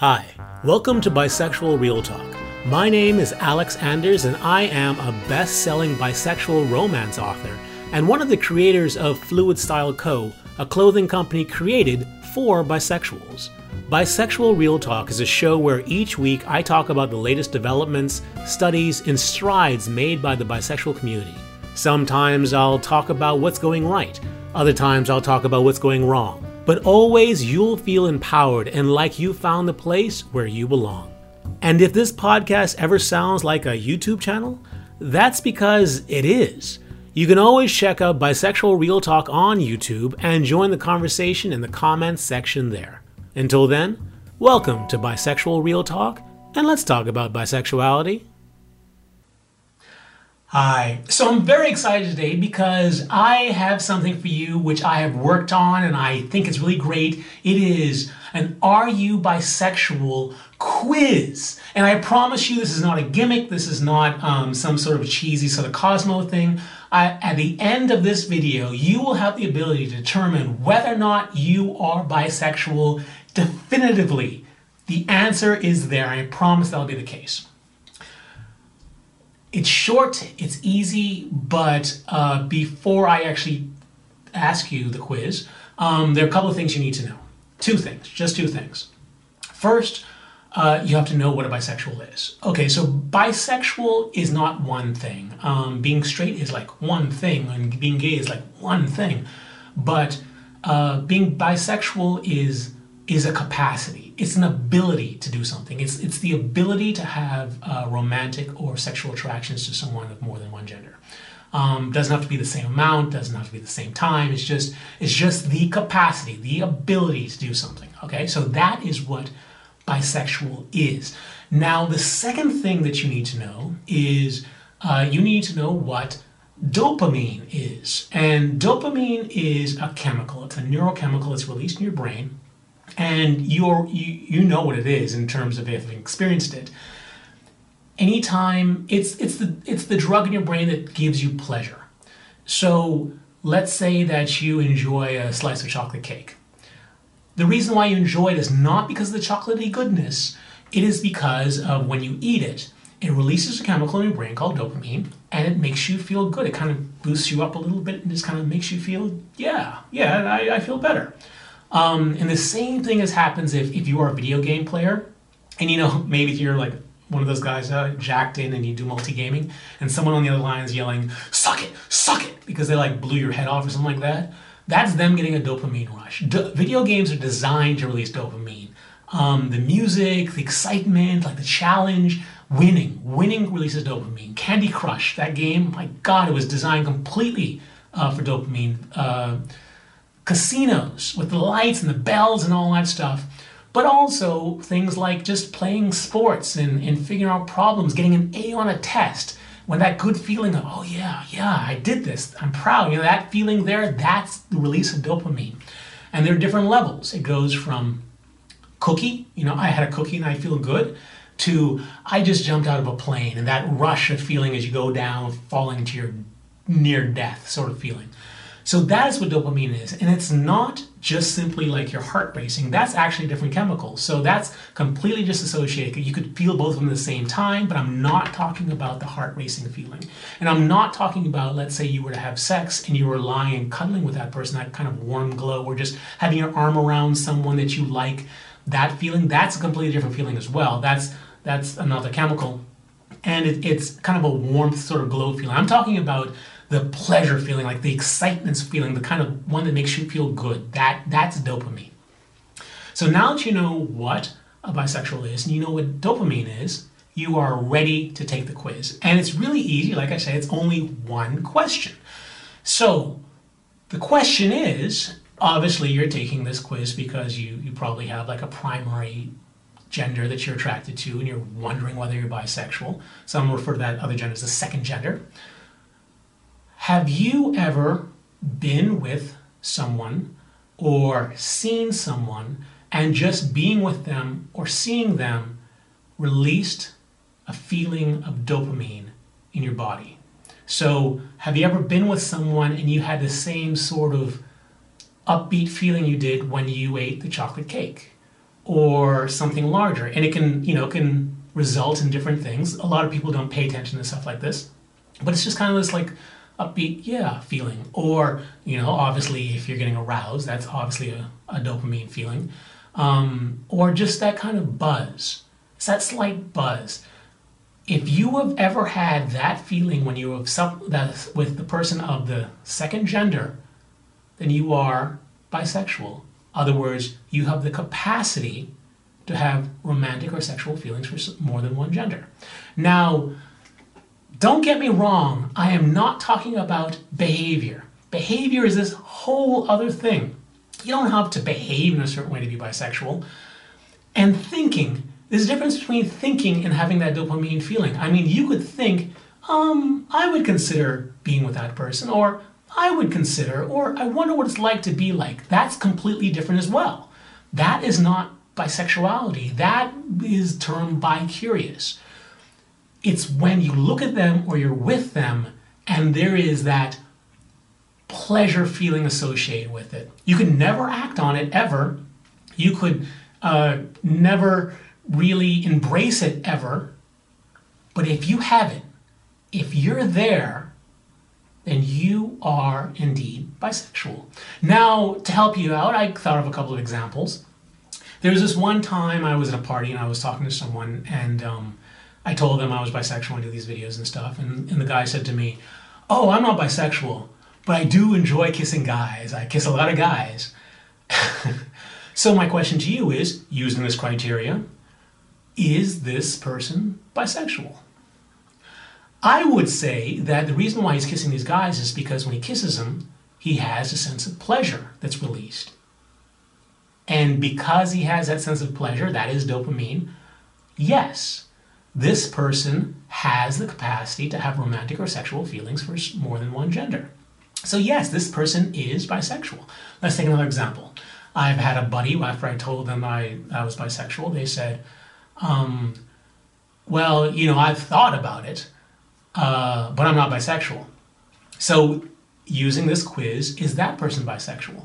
Hi, welcome to Bisexual Real Talk. My name is Alex Anders, and I am a best selling bisexual romance author and one of the creators of Fluid Style Co., a clothing company created for bisexuals. Bisexual Real Talk is a show where each week I talk about the latest developments, studies, and strides made by the bisexual community. Sometimes I'll talk about what's going right, other times I'll talk about what's going wrong. But always you'll feel empowered and like you found the place where you belong. And if this podcast ever sounds like a YouTube channel, that's because it is. You can always check out Bisexual Real Talk on YouTube and join the conversation in the comments section there. Until then, welcome to Bisexual Real Talk, and let's talk about bisexuality. Hi. So I'm very excited today because I have something for you which I have worked on and I think it's really great. It is an Are You Bisexual quiz. And I promise you, this is not a gimmick, this is not um, some sort of cheesy sort of Cosmo thing. I, at the end of this video, you will have the ability to determine whether or not you are bisexual definitively. The answer is there. I promise that'll be the case. It's short, it's easy, but uh, before I actually ask you the quiz, um, there are a couple of things you need to know. Two things, just two things. First, uh, you have to know what a bisexual is. Okay, so bisexual is not one thing. Um, being straight is like one thing, and being gay is like one thing. But uh, being bisexual is is a capacity. It's an ability to do something. It's it's the ability to have uh, romantic or sexual attractions to someone of more than one gender. Um, doesn't have to be the same amount. Doesn't have to be the same time. It's just it's just the capacity, the ability to do something. Okay, so that is what bisexual is. Now, the second thing that you need to know is uh, you need to know what dopamine is. And dopamine is a chemical, it's a neurochemical that's released in your brain and you're you, you know what it is in terms of having experienced it. Anytime it's it's the it's the drug in your brain that gives you pleasure. So let's say that you enjoy a slice of chocolate cake. The reason why you enjoy it is not because of the chocolatey goodness. It is because of when you eat it it releases a chemical in your brain called dopamine and it makes you feel good. It kind of boosts you up a little bit and just kind of makes you feel yeah yeah I, I feel better um, and the same thing as happens if, if you are a video game player, and you know, maybe you're like one of those guys uh, jacked in and you do multi gaming, and someone on the other line is yelling, suck it, suck it, because they like blew your head off or something like that. That's them getting a dopamine rush. video games are designed to release dopamine. Um, the music, the excitement, like the challenge, winning. Winning releases dopamine. Candy Crush, that game, my God, it was designed completely uh, for dopamine. Uh, casinos with the lights and the bells and all that stuff, but also things like just playing sports and, and figuring out problems, getting an A on a test. When that good feeling of, oh yeah, yeah, I did this, I'm proud, you know, that feeling there, that's the release of dopamine. And there are different levels. It goes from cookie, you know, I had a cookie and I feel good, to I just jumped out of a plane and that rush of feeling as you go down, falling to your near death sort of feeling. So that is what dopamine is. And it's not just simply like your heart racing. That's actually a different chemicals. So that's completely disassociated. You could feel both of them at the same time, but I'm not talking about the heart racing feeling. And I'm not talking about, let's say you were to have sex and you were lying and cuddling with that person, that kind of warm glow, or just having your arm around someone that you like. That feeling, that's a completely different feeling as well. That's that's another chemical. And it, it's kind of a warmth sort of glow feeling. I'm talking about the pleasure feeling, like the excitement feeling, the kind of one that makes you feel good. That that's dopamine. So now that you know what a bisexual is and you know what dopamine is, you are ready to take the quiz. And it's really easy, like I say, it's only one question. So the question is obviously you're taking this quiz because you, you probably have like a primary gender that you're attracted to and you're wondering whether you're bisexual. Some refer to that other gender as the second gender. Have you ever been with someone or seen someone and just being with them or seeing them released a feeling of dopamine in your body? So, have you ever been with someone and you had the same sort of upbeat feeling you did when you ate the chocolate cake? or something larger. And it can, you know, can result in different things. A lot of people don't pay attention to stuff like this, but it's just kind of this like upbeat, yeah, feeling. Or, you know, obviously if you're getting aroused, that's obviously a, a dopamine feeling. Um, or just that kind of buzz. It's that slight buzz. If you have ever had that feeling when you have some, that with the person of the second gender, then you are bisexual. Other words, you have the capacity to have romantic or sexual feelings for more than one gender. Now, don't get me wrong, I am not talking about behavior. Behavior is this whole other thing. You don't have to behave in a certain way to be bisexual. And thinking, there's a difference between thinking and having that dopamine feeling. I mean, you could think, um, I would consider being with that person, or I would consider, or I wonder what it's like to be like. That's completely different as well. That is not bisexuality. That is termed bi-curious. It's when you look at them or you're with them and there is that pleasure feeling associated with it. You could never act on it ever. You could uh, never really embrace it ever. But if you have it, if you're there, then you are indeed bisexual. Now, to help you out, I thought of a couple of examples. There was this one time I was at a party and I was talking to someone, and um, I told them I was bisexual and do these videos and stuff. And, and the guy said to me, Oh, I'm not bisexual, but I do enjoy kissing guys. I kiss a lot of guys. so, my question to you is using this criteria, is this person bisexual? I would say that the reason why he's kissing these guys is because when he kisses them, he has a sense of pleasure that's released. And because he has that sense of pleasure, that is dopamine, yes, this person has the capacity to have romantic or sexual feelings for more than one gender. So, yes, this person is bisexual. Let's take another example. I've had a buddy, after I told them I, I was bisexual, they said, um, Well, you know, I've thought about it uh, but I'm not bisexual. So, using this quiz, is that person bisexual?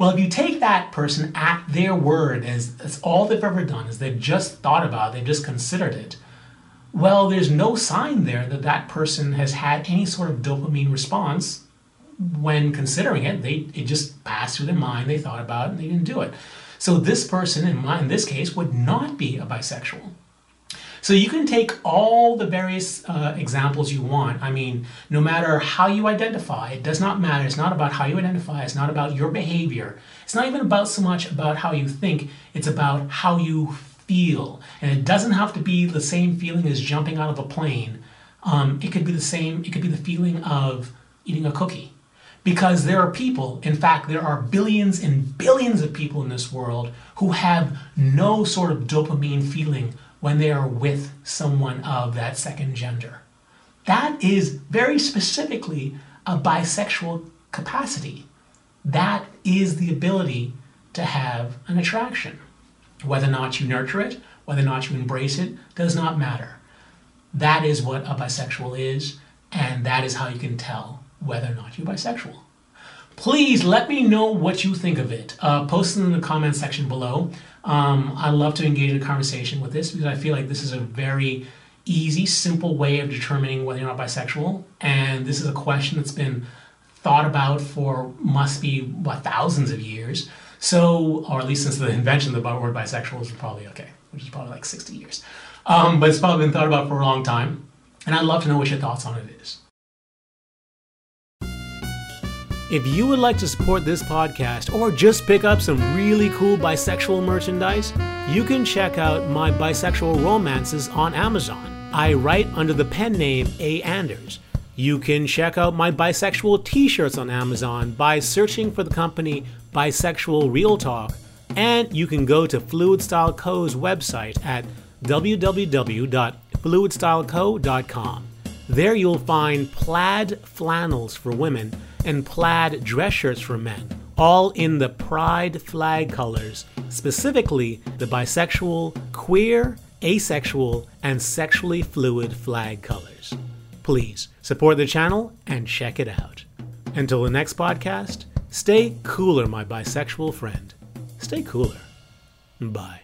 Well, if you take that person at their word, as all they've ever done, is they've just thought about it, they've just considered it, well, there's no sign there that that person has had any sort of dopamine response when considering it. They it just passed through their mind, they thought about it, and they didn't do it. So this person, in, my, in this case, would not be a bisexual. So you can take all the various uh, examples you want. I mean, no matter how you identify, it does not matter. It's not about how you identify. It's not about your behavior. It's not even about so much about how you think. It's about how you feel. And it doesn't have to be the same feeling as jumping out of a plane. Um, it could be the same. It could be the feeling of eating a cookie. Because there are people, in fact, there are billions and billions of people in this world who have no sort of dopamine feeling when they are with someone of that second gender. That is very specifically a bisexual capacity. That is the ability to have an attraction. Whether or not you nurture it, whether or not you embrace it, does not matter. That is what a bisexual is, and that is how you can tell whether or not you're bisexual. Please let me know what you think of it. Uh, post it in the comment section below. Um, I love to engage in a conversation with this because I feel like this is a very easy, simple way of determining whether you're not bisexual. And this is a question that's been thought about for must be what thousands of years. So, or at least since the invention of the word bisexual is probably okay, which is probably like 60 years. Um, but it's probably been thought about for a long time. And I'd love to know what your thoughts on it is. If you would like to support this podcast or just pick up some really cool bisexual merchandise, you can check out my bisexual romances on Amazon. I write under the pen name A. Anders. You can check out my bisexual t shirts on Amazon by searching for the company Bisexual Real Talk, and you can go to Fluid Style Co.'s website at www.fluidstyleco.com. There you'll find plaid flannels for women and plaid dress shirts for men, all in the pride flag colors, specifically the bisexual, queer, asexual, and sexually fluid flag colors. Please support the channel and check it out. Until the next podcast, stay cooler, my bisexual friend. Stay cooler. Bye.